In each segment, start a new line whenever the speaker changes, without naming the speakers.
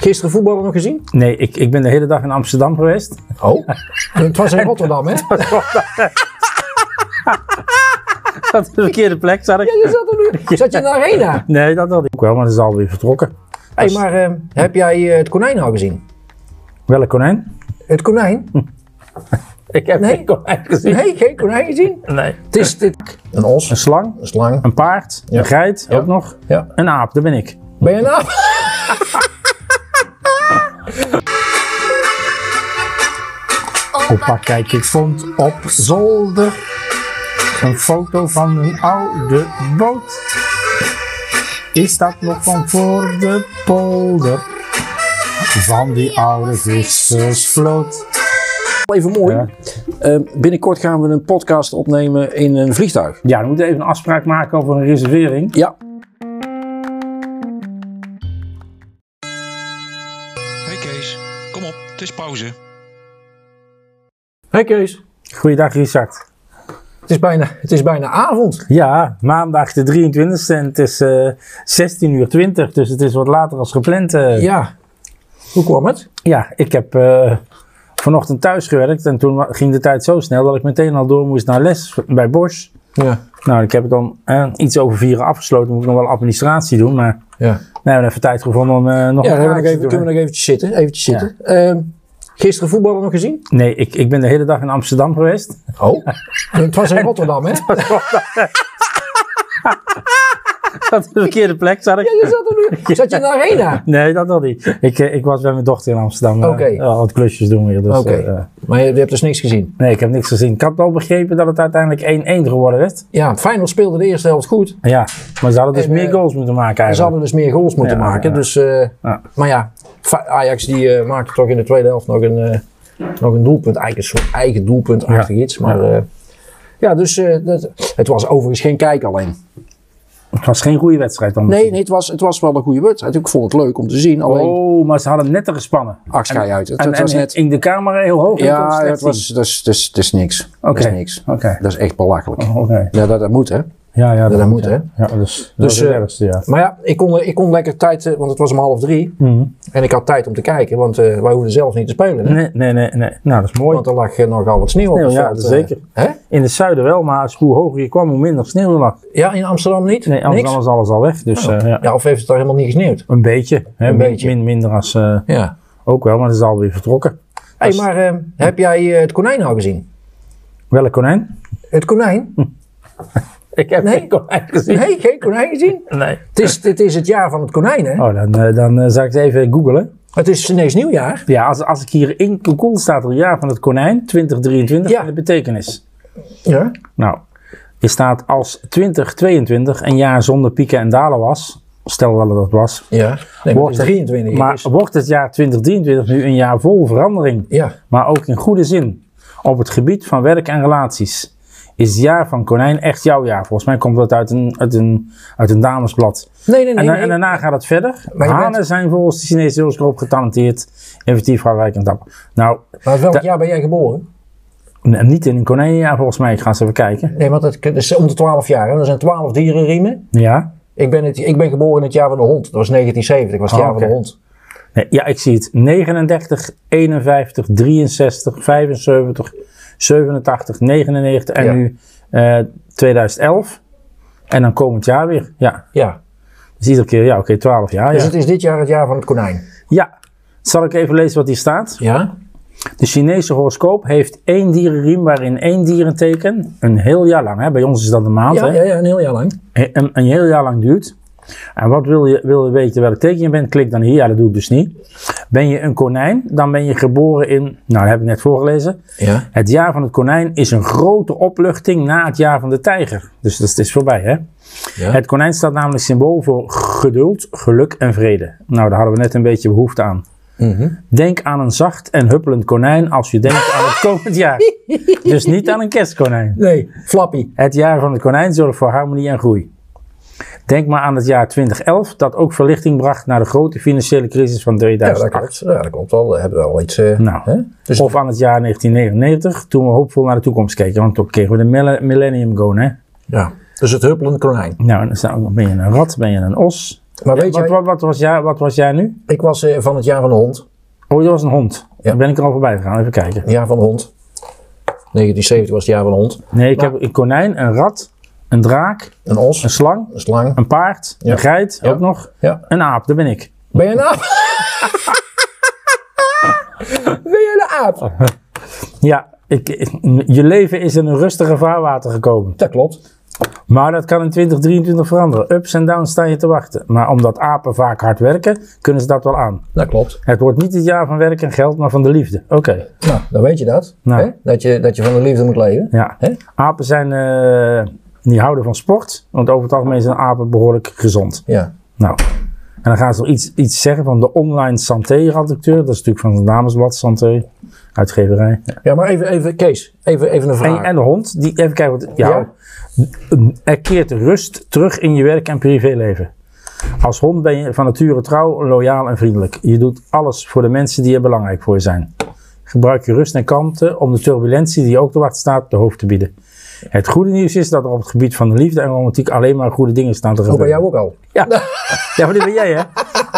Gisteren voetballen nog gezien?
Nee, ik, ik ben de hele dag in Amsterdam geweest.
Oh, het was in Rotterdam, hè? Ja,
Dat de verkeerde plek zat ik.
je zat er nu. Zat je in de arena?
Nee, dat had ik ook wel, maar dat is alweer vertrokken.
Hé, hey, maar eh, heb jij eh, het konijn al gezien?
Welk konijn?
Het konijn?
Ik heb
Nee.
geen konijn gezien.
Nee, geen konijn gezien?
Nee.
Het is dit. Een os,
Een slang,
een slang.
een paard,
Ja.
een geit,
Ja.
ook nog.
Ja.
Een aap, dat ben ik.
Ben je nou?
Opa, kijk, ik vond op zolder een foto van een oude boot. Is dat nog van voor de polder? Van die oude vissersvloot.
Even mooi.
Ja.
Eh, binnenkort gaan we een podcast opnemen in een vliegtuig.
Ja, dan moeten we even een afspraak maken over een reservering.
Ja.
Hey Kees, kom op, het is pauze.
Hey Kees,
Goeiedag Richard.
het is bijna, het is bijna avond.
Ja, maandag de 23e en het is eh 16 uur 20, dus het is wat later als gepland. eh.
Ja. Hoe kwam het?
Ja, ik heb eh, vanochtend thuis gewerkt en toen ging de tijd zo snel dat ik meteen al door moest naar les bij Bosch.
Ja.
Nou, ik heb het dan iets over vieren afgesloten, moet ik nog wel administratie doen, maar
Ja.
we hebben even tijd gevonden om nog
Ja,
een te
kunnen we nog eventjes zitten. Eventjes zitten. Ehm, gisteren voetballen nog gezien?
Nee, ik, ik ben de hele dag in Amsterdam geweest.
Oh. het was in Rotterdam, hè?
Dat de verkeerde plek zat ik.
Ja, je zat er nu. Zat je in de arena?
Nee, dat nog niet. Ik, eh, ik was bij mijn dochter in Amsterdam. eh,
Oké.
wat klusjes doen weer. Dus,
Oké.
eh,
Maar je, je hebt dus niks gezien.
nee, ik heb niks gezien. Ik had wel begrepen dat het uiteindelijk 1-1 geworden werd.
Ja, Feyenoord speelde de eerste helft goed.
Ja, maar ze hadden dus
En,
meer goals moeten maken
Ze
eigenlijk.
hadden dus meer goals moeten
Ja,
maken.
ja.
Dus,
Ja.
Maar ja, Ajax die eh, maakte toch in de tweede helft nog een, eh, nog een doelpunt. Eigenlijk een soort eigen doelpuntachtig
Ja.
iets. Maar ja, ja dus eh, dat, het was overigens geen kijk alleen.
Het was geen goede wedstrijd dan.
Nee, nee het, was, het was wel een goede wedstrijd. Ik vond het leuk om te zien. Alleen,
Oh, maar ze hadden net te gespannen.
ach, uit. Het,
En,
het was net...
in de camera heel hoog.
Ja, het was, dat is, dat is, dat is niks. Dat
Oké.
is niks.
Oké.
Dat is echt belachelijk.
Oké.
Ja, dat, dat moet hè.
Ja, ja,
dat moet,
ja.
hè.
Ja, dus, dat
Dus,
het
eh,
ergste, ja.
Maar ja, ik kon, ik kon lekker tijd, eh, want het was om half drie.
Mhm.
En ik had tijd om te kijken, want eh, wij hoefden zelf niet te spelen. Hè?
Nee, nee, nee, nee. Nou, dat is mooi.
Want er lag eh, nogal wat sneeuw op
Sneeuw,
het
ja,
veld.
dat
eh.
zeker.
Hè?
In het zuiden wel, maar hoe hoger je kwam, hoe minder sneeuw er lag.
Ja, in Amsterdam niet?
Nee, Amsterdam
Niks?
was alles al weg. Dus eh, ja.
Ja, of heeft het daar helemaal niet gesneeuwd?
een beetje. Hè,
Een beetje.
min- minder als eh,
Ja.
ook wel, maar dat is alweer vertrokken.
Hé, hey, maar eh, heb jij eh, het konijn al gezien?
Welk konijn?
Het konijn?
Ik heb
Nee.
geen konijn gezien.
Nee, geen konijn gezien?
Nee.
Het is, het is het jaar van het konijn, hè?
Oh, dan, eh, dan eh, zal ik het even googelen.
Het is Chinees nieuwjaar.
Ja, als, als ik hier in Google staat er een jaar van het konijn, 2023,
Ja.
en de betekenis.
Ja.
Nou, er staat als 2022 een jaar zonder pieken en dalen was, stel dat het dat was,
Ja. Nee,
Wordt
het is
het-
23.
maar
is-
wordt het jaar 2023 nu een jaar vol verandering,
ja.
maar ook in goede zin, op het gebied van werk en relaties? Is het jaar van konijn echt jouw jaar? Volgens mij komt dat uit een, uit een, uit een damesblad.
Nee, nee, nee.
en, dan-
nee.
en daarna gaat het verder.
Maar
Hanen
bent-
zijn volgens de Chinese horoscoop getalenteerd, inventief, gauwrijk en dapper. Nou,
Maar welk jaar ben jij geboren?
niet in een konijnenjaar volgens mij. Ik ga eens even kijken.
Nee, want het, is om de 12 jaar. Hè? Er zijn 12 dierenriemen.
Ja?
Ik ben, het, ik ben geboren in het jaar van de hond. Dat was 1970. Dat was het
Oh,
jaar van de hond.
Nee, ja, ik zie het. 39, 51, 63, 75, 87, 99 en
Ja.
nu eh 2011. En dan komend jaar weer. Ja,
Ja.
dus iedere keer, ja, oké, 12 jaar.
Dus
Ja.
het is dit jaar het jaar van het konijn.
ja, zal ik even lezen wat hier staat?
Ja?
De Chinese horoscoop heeft één dierenriem waarin één dierenteken een heel jaar lang, hè, bij ons is dat een maand,
Ja,
hè,
ja, ja, een heel jaar lang.
een, een heel jaar lang duurt. En wat wil je, wil je weten welk teken je bent? Klik dan hier. Ja, dat doe ik dus niet. Ben je een konijn, dan ben je geboren in, nou dat heb ik net voorgelezen.
Ja.
Het jaar van het konijn is een grote opluchting na het jaar van de tijger. Dus dat is, voorbij hè.
Ja.
Het konijn staat namelijk symbool voor geduld, geluk en vrede. Nou, daar hadden we net een beetje behoefte aan.
Mhm.
Denk aan een zacht en huppelend konijn als je denkt aan het komend jaar. Dus niet aan een kerstkonijn.
Nee, Flappy.
Het jaar van het konijn zorgt voor harmonie en groei. Denk maar aan het jaar 2011, dat ook verlichting bracht naar de grote financiële crisis van
Ja, dat
2008.
klopt. Ja, dat klopt wel. We hebben wel iets... eh,
Nou,
hè? Dus,
of aan het jaar 1999, toen we hoopvol naar de toekomst keken, want toen kregen we de mille- Millennium Goal, hè?
ja. dus het huppelende konijn.
Nou, ben je een rat, ben je een os,
Maar weet
wat,
jij,
wat, wat, was jij, wat was jij nu?
ik was eh, van het jaar van de hond.
Oh, dat was een hond.
Ja.
Daar ben ik er al voorbij gegaan. Even kijken.
Het jaar van de hond. 1970 was het jaar van de hond.
Nee, ik
Maar-
heb een konijn, een rat, een draak,
Een os,
een slang,
een slang.
een paard,
Ja.
een geit,
Ja.
ook nog.
Ja.
Een aap, dat ben ik.
Ben je een aap? ben je een aap?
Ja, ik, je leven is in een rustige vaarwater gekomen.
Dat klopt.
Maar dat kan in 2023 veranderen. Ups en downs staan je te wachten. Maar omdat apen vaak hard werken, kunnen ze dat wel aan.
Dat klopt.
Het wordt niet het jaar van werk en geld, maar van de liefde. Oké,
Nou, dan weet je dat.
Nou.
Hè? Dat, je, dat je van de liefde moet leven.
ja.
Hè?
Apen zijn, eh, die houden van sport, want over het algemeen zijn apen behoorlijk gezond.
Ja.
Nou, en dan gaan ze iets, iets zeggen van de online santé-redacteur. Dat is natuurlijk van het damesblad Santé, uitgeverij. Ja.
Ja, maar even, even Kees, even, even een vraag.
En, en de hond, die, even kijken wat, ja,
Ja?
er keert rust terug in je werk en privéleven. Als hond ben je van nature trouw, loyaal en vriendelijk. Je doet alles voor de mensen die er belangrijk voor je zijn. Gebruik je rust en kalmte om de turbulentie die je ook te wachten staat de hoofd te bieden. Het goede nieuws is dat er op het gebied van de liefde en romantiek alleen maar goede dingen staan te
Oh, bij
gebeuren.
jou ook al?
Ja. ja, maar dit ben jij hè?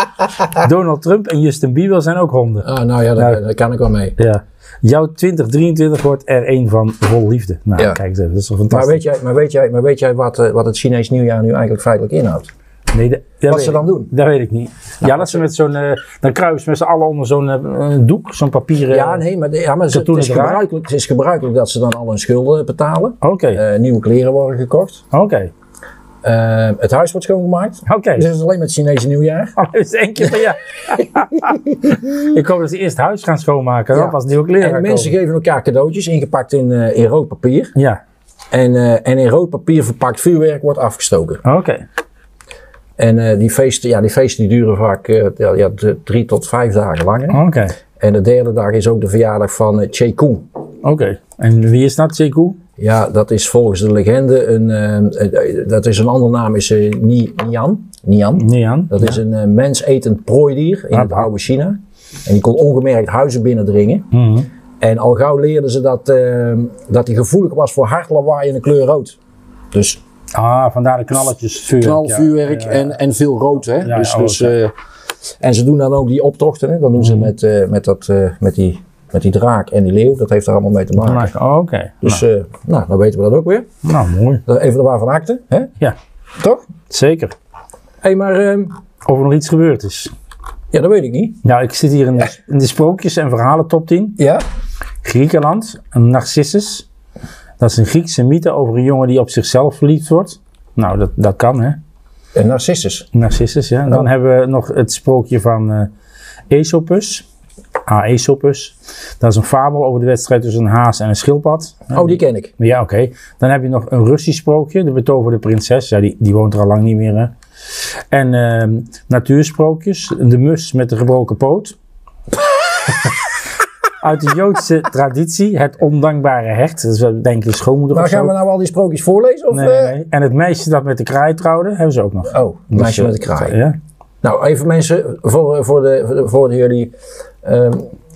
Donald Trump en Justin Bieber zijn ook honden.
Ah, nou ja, daar,
Nou.
daar kan ik wel mee.
Ja. Jouw 2023 wordt er een van vol liefde. Nou,
Ja.
kijk eens even, dat is toch
Maar
fantastisch.
weet jij, maar weet jij, maar weet jij wat, eh, wat het Chinees nieuwjaar nu eigenlijk feitelijk inhoudt?
Nee, dat- dat
Wat ze
ik-
dan doen?
Dat weet ik niet. ja, dat ze met zo'n, eh, dan kruipen ze met z'n allen onder zo'n eh, doek, zo'n papieren.
Ja, nee, maar, ja, maar het, is- gebruikelijk, het is gebruikelijk dat ze dan al hun schulden betalen.
Oké,
Eh, nieuwe kleren worden gekocht.
oké,
het huis wordt schoongemaakt.
oké.
Dus het is alleen met het Chinese nieuwjaar.
Oh, is één keer per jaar. ik hoop dat ze eerst het huis gaan schoonmaken,
Ja.
pas nieuwe kleren
En mensen geven elkaar cadeautjes ingepakt in, in rood papier.
Ja,
En, en in rood papier verpakt vuurwerk wordt afgestoken.
oké.
En eh, die, feesten, ja, die feesten die duren vaak eh, ja, drie tot vijf dagen lang. hè.
Oké,
En de derde dag is ook de verjaardag van uh,
oké. En wie is dat, Jeku?
Ja, dat is volgens de legende een, eh, dat is een andere naam, is Ni- Nian. Nian.
Niet aan.
Dat is een mensetend prooidier in het
Ah.
oude China. En die kon ongemerkt huizen binnendringen.
Mhm.
En al gauw leerden ze dat, dat hij gevoelig was voor hard lawaai en de kleur rood. Dus
Ah, vandaar de knalletjes vuurwerk.
knal,
ja.
vuurwerk
Ja,
En, en veel rood. Hè? Dus, dus, eh, en ze doen dan ook die optochten. Hè? Dat doen ze met, eh, met, dat, eh, met, die, met die draak en die leeuw. Dat heeft er allemaal mee te maken.
Oh, Oké,
Dus nou. nou, dan weten we dat ook weer.
nou, mooi.
Even de waarvan akte. Hè?
Ja,
Toch?
zeker.
Hé, maar ehm,
Of er nog iets gebeurd is.
ja, dat weet ik niet.
Nou, ik zit hier in de, in de sprookjes en verhalen top 10.
Ja?
Griekenland, een Narcissus. Dat is een Griekse mythe over een jongen die op zichzelf verliefd wordt. Nou, dat, dat kan hè.
En Narcissus.
Narcissus, ja. Dan
Oh.
hebben we nog het sprookje van eh Aesopus. Ah, Aesopus. Dat is een fabel over de wedstrijd tussen een haas en een schildpad.
Oh, die ken ik.
Ja, oké. Dan heb je nog een Russisch sprookje, de betoverde prinses. Ja, die, die woont er al lang niet meer. Hè. En ehm, natuursprookjes, de mus met de gebroken poot. Uit de Joodse traditie, het ondankbare hert. Dat is denk ik de schoonmoeder
Maar
of zo.
gaan we nou al die sprookjes voorlezen? Of,
Nee, nee,
eh?
nee. En het meisje dat met de kraai trouwde, hebben ze ook nog.
Oh, een meisje met een kraai.
Ja.
Nou, even mensen, voor, voor, de, voor, de, voor jullie. ehm,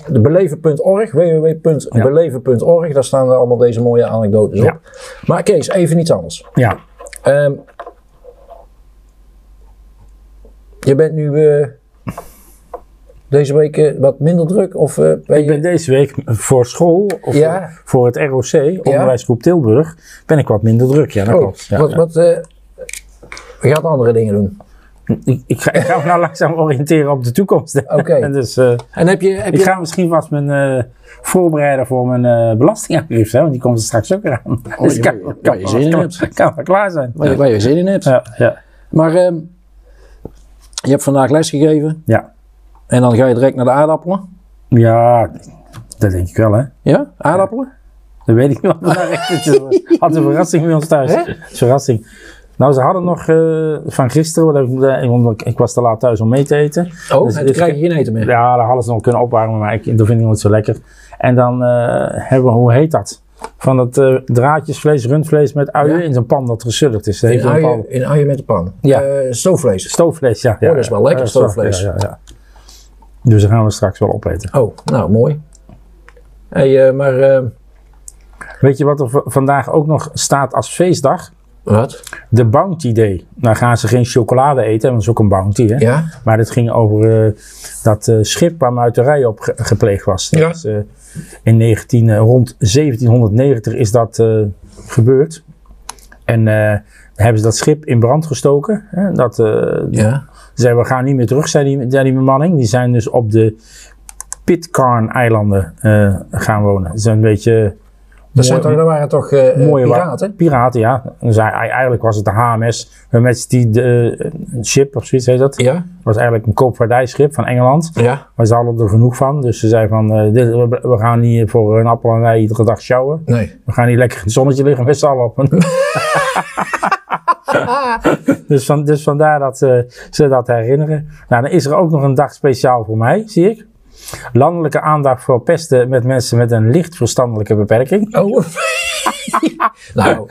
de beleven.org, www.beleven.org, daar staan er allemaal deze mooie anekdotes op.
Ja.
Maar Kees, even iets anders.
ja.
Ehm, je bent nu eh, deze week eh, wat minder druk? Of, eh, ben
Ik
je-
ben deze week voor school, of
Ja.
voor het ROC, Onderwijsgroep Tilburg, ben ik wat minder druk. Ja, dat
Oh,
klopt. Ja,
wat,
ja.
wat, eh, je gaat andere dingen doen.
Ik, ik, ga, ik ga me nou langzaam oriënteren op de toekomst.
Oké.
En dus, eh,
En heb je, heb
ik
je
ga misschien vast mijn eh, voorbereiden voor mijn eh belastingaangifte, hè, want die komt er straks ook eraan. dus
je-
ik kan,
waar
kan,
je zin in
kan,
hebt.
kan wel klaar zijn.
waar, je- waar je zin in hebt?
Ja, ja,
Maar ehm, je hebt vandaag les gegeven
ja.
En dan ga je direct naar de aardappelen.
ja, dat denk ik wel, hè.
Ja, aardappelen?
Dat weet ik is- had een verrassing bij ons thuis.
Hè?
Een verrassing. Nou, ze hadden nog eh, van gisteren, want ik, was te laat thuis om mee te eten.
Oh,
Dus
krijg je geen eten meer.
Ja, dan hadden ze nog kunnen opwarmen, maar ik, dat vind ik nooit zo lekker. En dan eh, hebben we, hoe heet dat? Van dat eh, draadjesvlees, rundvlees met uien
Ja.
in zo'n pan dat gesudderd is. Dat
In
een
uien, in uien met de pan.
Ja.
Stoofvlees.
Stoofvlees, ja. ja
Oh, dat is wel lekker, stoofvlees.
Ja, ja. Dus dat gaan we straks wel opeten.
Oh, nou mooi. Hey, eh, maar eh,
Weet je wat er vandaag ook nog staat als feestdag?
Wat?
De Bounty Day. Nou gaan ze geen chocolade eten, want dat is ook een bounty. Hè?
Ja?
Maar het ging over eh, dat schip waar muiterij op ge- gepleegd was.
Ja.
in 19, eh, rond 1790 is dat gebeurd. En hebben ze dat schip in brand gestoken. Hè? Dat,
Ja.
Zeiden we gaan niet meer terug, zei die, zei die bemanning. Die zijn dus op de Pitcairn-eilanden eh, gaan wonen. Dat zijn een beetje
Dat, zijn toch, dat waren toch eh,
mooie
piraten?
Piraten, ja. Dus eigenlijk was het de HMS, Majesty de, eh, Ship of zoiets heet dat.
Ja?
was eigenlijk een koopvaardijschip van Engeland.
Ja?
Maar ze hadden er genoeg van. Dus ze zeiden van, dit, we, we gaan niet voor een appel en ei iedere dag sjouwen.
Nee.
We gaan hier lekker in het zonnetje liggen met z'n allen op. dus, van, dus vandaar dat eh, ze dat herinneren. Nou, dan is er ook nog een dag speciaal voor mij, zie ik. Landelijke aandacht voor pesten met mensen met een licht verstandelijke beperking.
Oh. nou,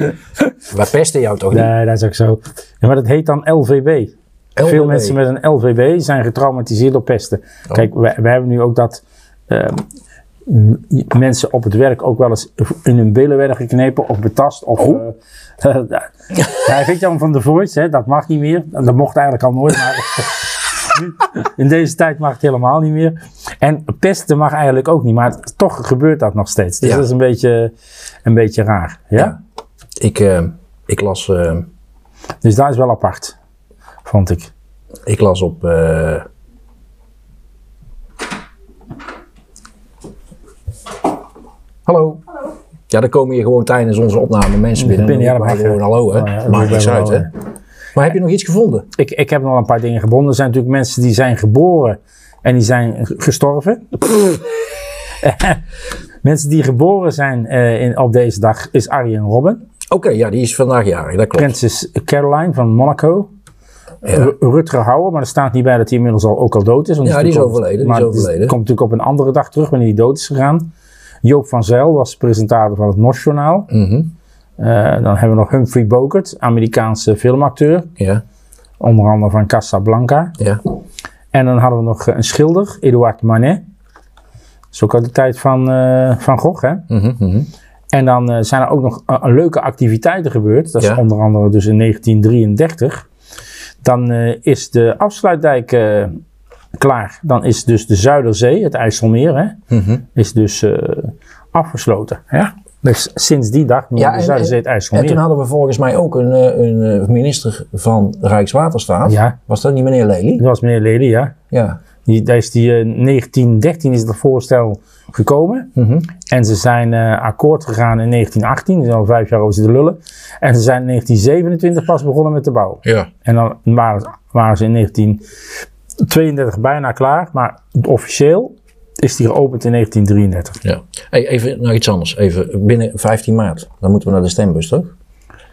wij pesten jou toch niet?
Nee, dat is ook zo. Ja, maar dat heet dan LVB. Veel mensen met een LVB zijn getraumatiseerd door pesten.
Oh.
Kijk, we, we hebben nu ook dat ehm, mensen op het werk ook wel eens in hun billen werden geknepen of betast. Of,
Oh.
eh, weet je wel, van de Voice, hè, dat mag niet meer. Dat mocht eigenlijk al nooit, maar in deze tijd mag het helemaal niet meer. En pesten mag eigenlijk ook niet, maar toch gebeurt dat nog steeds. Dus
Ja.
dat is een beetje, een beetje raar. Ja?
Ja. Ik, eh, ik, las, eh,
Dus dat is wel apart, vond ik.
ik las op. eh, Hallo. Ja, dan komen hier gewoon tijdens onze opname mensen binnen.
Binnen, ja,
Dan
mag,
gewoon hallo, hè?
Oh, ja,
Maakt niks uit, hè? Maar heb je nog iets gevonden?
Ik, ik heb nog een paar dingen gebonden. Er zijn natuurlijk mensen die zijn geboren en die zijn gestorven. mensen die geboren zijn eh, in, op deze dag is Arjen Robben.
Oké, ja, die is vandaag jarig, dat klopt.
Prinses Caroline van Monaco.
Ja.
Rutger Hauer, maar er staat niet bij dat hij inmiddels al, ook al dood is. want
Ja, die is overleden, die is
het
overleden.
komt natuurlijk op een andere dag terug wanneer hij dood is gegaan. Joop van Zijl was presentator van het NOS-journaal.
Mhm.
Eh, dan hebben we nog Humphrey Bogart, Amerikaanse filmacteur.
Ja,
Onder andere van Casablanca.
ja.
En dan hadden we nog eh, een schilder, Edouard Manet. Dat is ook uit de tijd van eh, Van Gogh, hè?
Mhm, mhm.
En dan zijn er ook nog leuke activiteiten gebeurd. Dat is
Ja.
onder andere dus in 1933. Dan is de afsluitdijk klaar. Dan is dus de Zuiderzee, het IJsselmeer, hè, is dus afgesloten. Ja? Dus sinds die dag noemen
Ja,
het
En toen
IJsselmeer.
hadden we volgens mij ook een, eh, een eh, minister van Rijkswaterstaat.
Ja,
Was dat niet meneer Lely?
dat was meneer Lely, ja.
Ja.
Die, daar is die, eh, 1913 is dat voorstel gekomen.
Mhm.
En ze zijn eh, akkoord gegaan in 1918, dus al vijf jaar over zitten lullen. En ze zijn in 1927 pas begonnen met de bouw.
Ja.
En dan waren, waren ze in 1932 bijna klaar, maar officieel is die geopend in 1933.
ja. Hey, even naar iets anders. Even binnen 15 maart. Dan moeten we naar de stembus, toch?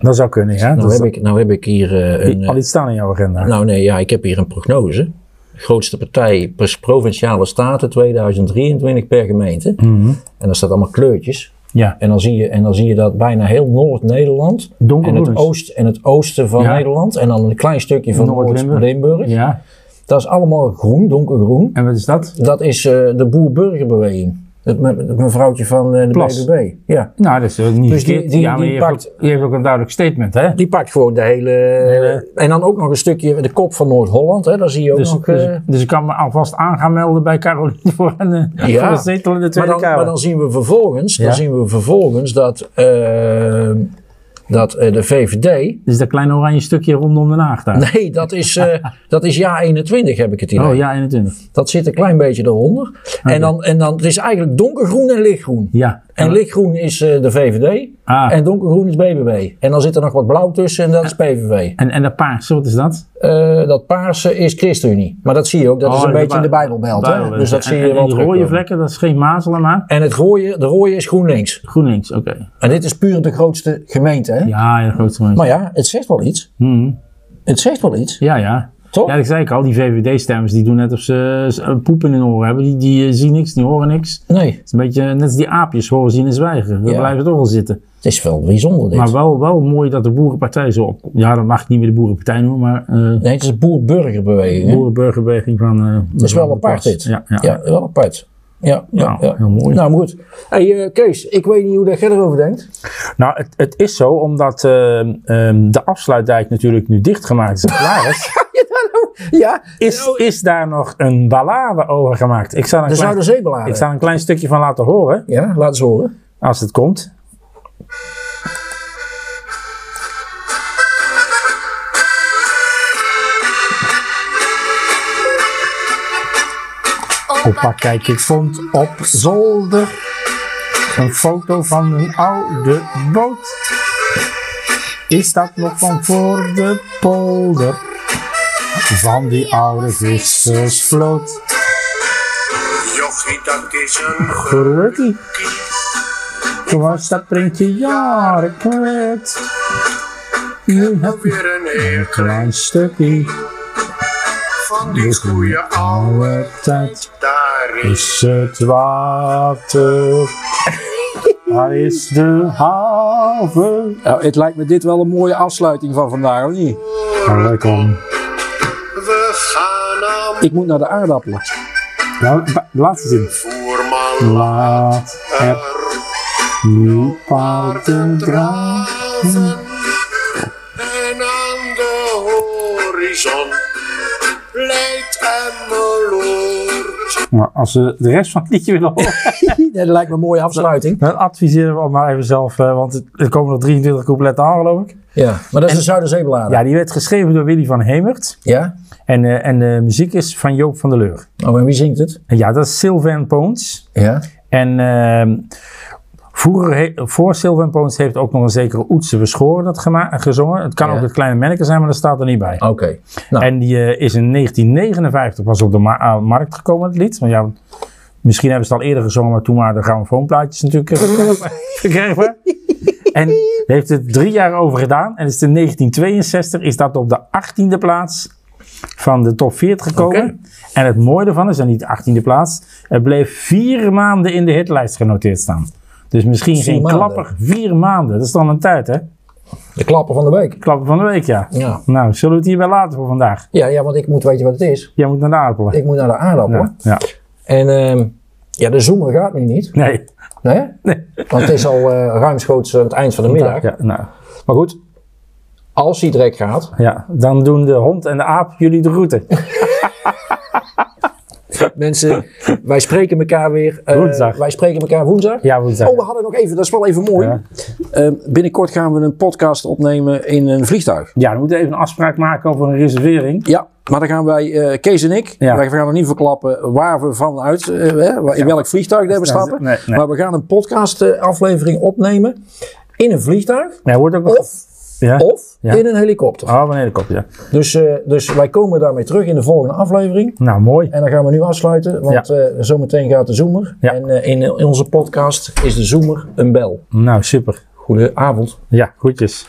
Dat zou kunnen, ja.
Nou heb ik, nou heb ik hier eh, een...
al
eh,
iets staan in jouw agenda.
nou nee, ja, ik heb hier een prognose. Grootste partij per provinciale staten 2023 per gemeente.
Mhm.
En dan staat allemaal kleurtjes.
Ja,
En dan zie je, en dan zie je dat bijna heel Noord-Nederland. En het, oost, en het oosten van
Ja.
Nederland. En dan een klein stukje van
Noord-Limburg.
Noord-Limburg.
Ja,
Dat is allemaal groen, donkergroen.
en wat is dat?
Dat is eh, de boer-burgerbeweging. Het, me- het mevrouwtje van eh, de
Plas.
BBB. Ja.
Nou, dat is ook niet
Dus die- die-
ja, maar
die
die, heeft ook, die heeft ook een duidelijk statement, hè?
Die pakt gewoon de hele...
Hele-
En dan ook nog een stukje de kop van Noord-Holland. Hè. Daar zie je ook
Dus,
nog...
dus,
eh,
dus ik kan me alvast aan gaan melden bij Caroline voor een,
Ja.
voor een zetel in de
maar,
Tweede
dan,
Kamer.
maar dan zien we vervolgens,
Ja.
dan zien we vervolgens dat, dat eh, de VVD...
Dus dat kleine oranje stukje rondom Den Haag daar.
Nee, dat is, eh, dat is jaar 21 heb ik het idee.
Oh ja, 21.
Dat zit een klein beetje eronder. En, dan, en dan, het is eigenlijk donkergroen en lichtgroen.
Ja.
En lichtgroen is eh, de VVD
Ah.
en donkergroen is BBB. En dan zit er nog wat blauw tussen en dat is PVV.
En, en dat paarse, wat is dat?
Eh, dat paarse is ChristenUnie. Maar dat zie je ook, dat is
Oh,
een
de
beetje in de
Bij-
Bijbelbelt. Hè?
Bijbel.
Dus dat
En-
zie je
en,
wel
en die rode vlekken, dat is geen mazelen, maar
En het rode, de rode is GroenLinks.
GroenLinks, oké.
En dit is puur de grootste gemeente. Hè?
Ja, ja, grootste mensen.
Maar ja, het zegt wel iets.
Mhm.
Het zegt wel iets.
Ja, ja.
Toch?
Ja, dat zei ik al, die VVD-stemmers die doen net of ze ze poep in hun oren hebben. Die, die eh, zien niks, die horen niks.
Nee,
Het is een beetje net als die aapjes, horen, zien en zwijgen. We
Ja.
blijven toch wel zitten.
het is wel bijzonder dit.
Maar wel, wel mooi dat de boerenpartij zo opkomt. Ja, dat mag ik niet meer de boerenpartij noemen, maar eh
Nee, het is een boer-burgerbeweging. hè?
boerenburgerbeweging van...
Dat is wel apart dit.
Ja, ja.
Ja, wel apart. Ja, ja,
Nou,
ja.
heel mooi.
Nou, maar goed. Hey, Kees, ik weet niet hoe dat jij erover denkt.
Nou, het, het is zo, omdat ehm, de afsluitdijk natuurlijk nu dichtgemaakt is en klaar is,
Ja,
is, is daar nog een ballade over gemaakt. Ik zal een,
de
klein,
Zuiderzeebeladen.
ik zal een klein stukje van laten horen,
Ja, laat eens horen.
als het komt. Opa, kijk, ik vond op zolder een foto van een oude boot. Is dat nog van voor de polder? Van die oude vissersvloot.
Jochie, dat is een
Gelukkig. Toen was dat printje jaren kwijt. Nu heb je
weer een heel
klein stukje.
van die goeie oude
tijd
daar is.
het water. Waar is de haven?
Nou, het lijkt me dit wel een mooie afsluiting van vandaag, of niet?
Welkom.
Ik moet naar de aardappelen.
Nou, ba- laatste zin. Laat er nu paarden draven.
en aan de horizon leidt Emmeloord.
Maar als we de rest van het liedje willen horen,
dat lijkt me een mooie afsluiting.
dan adviseren we al maar even zelf, eh, want er komen nog 23 coupletten aan, geloof ik.
Ja, maar dat is de Zuiderzeebeladen.
Ja, die werd geschreven door Willy van Hemert.
Ja?
En, eh, en de muziek is van Joop van der Leur.
Oh, en wie zingt het?
Ja, dat is Sylvain Poons.
Ja.
En ehm, vroeger, voor Sylvain Poons heeft ook nog een zekere Oetse Verschoren dat gezongen. Het kan
Ja.
ook het kleine manneke zijn, maar dat staat er niet bij.
Oké. Nou,
En die eh, is in 1959 pas op de ma- ah, markt gekomen, het lied. Want ja, misschien hebben ze het al eerder gezongen, maar toen waren de grammofoonplaatjes natuurlijk eh, verkrijgbaar. En heeft het drie jaar over gedaan. En is in 1962 is dat op de 18e plaats van de top 40 gekomen. En het mooie ervan is, en niet de 18e plaats, het bleef vier maanden in de hitlijst genoteerd staan. Dus misschien
Vier
geen
maanden.
klapper, vier maanden. Dat is dan een tijd, hè?
de klapper van de week.
Klapper van de week, ja.
Ja.
Nou, zullen we het hierbij laten voor vandaag?
Ja, ja, want ik moet weten wat het is.
Jij moet naar de aardappelen.
Ik moet naar de aardappelen.
Ja, ja.
En ehm, ja, de zoemer gaat nu niet.
Nee.
Nee?
nee.
Want het is al eh ruimschoots aan het eind van de middag.
Ja, nou,
Maar goed, als die direct gaat,
ja, dan doen de hond en de aap jullie de route.
mensen, wij spreken elkaar weer. eh,
Woensdag.
Wij spreken elkaar woensdag.
Ja, woensdag.
Oh, we hadden nog even, dat is wel even mooi.
Ja.
Eh, binnenkort gaan we een podcast opnemen in een vliegtuig.
Ja, we moeten even een afspraak maken over een reservering.
Ja, maar dan gaan wij, eh, Kees en ik,
Ja.
wij gaan nog niet verklappen waar we vanuit, in welk vliegtuig we stappen.
Nee, nee.
Maar we gaan een podcast aflevering opnemen in een vliegtuig
Nee, wordt ook nog...
of,
ja?
of
Ja.
in een helikopter.
Oh, wanneer de kop, ja.
Dus, eh, dus wij komen daarmee terug in de volgende aflevering.
Nou, mooi.
En dan gaan we nu afsluiten, want eh, zometeen gaat de zoomer. En eh, in, in onze podcast is de zoomer een bel.
Nou, super.
Goedenavond.
Ja, groetjes.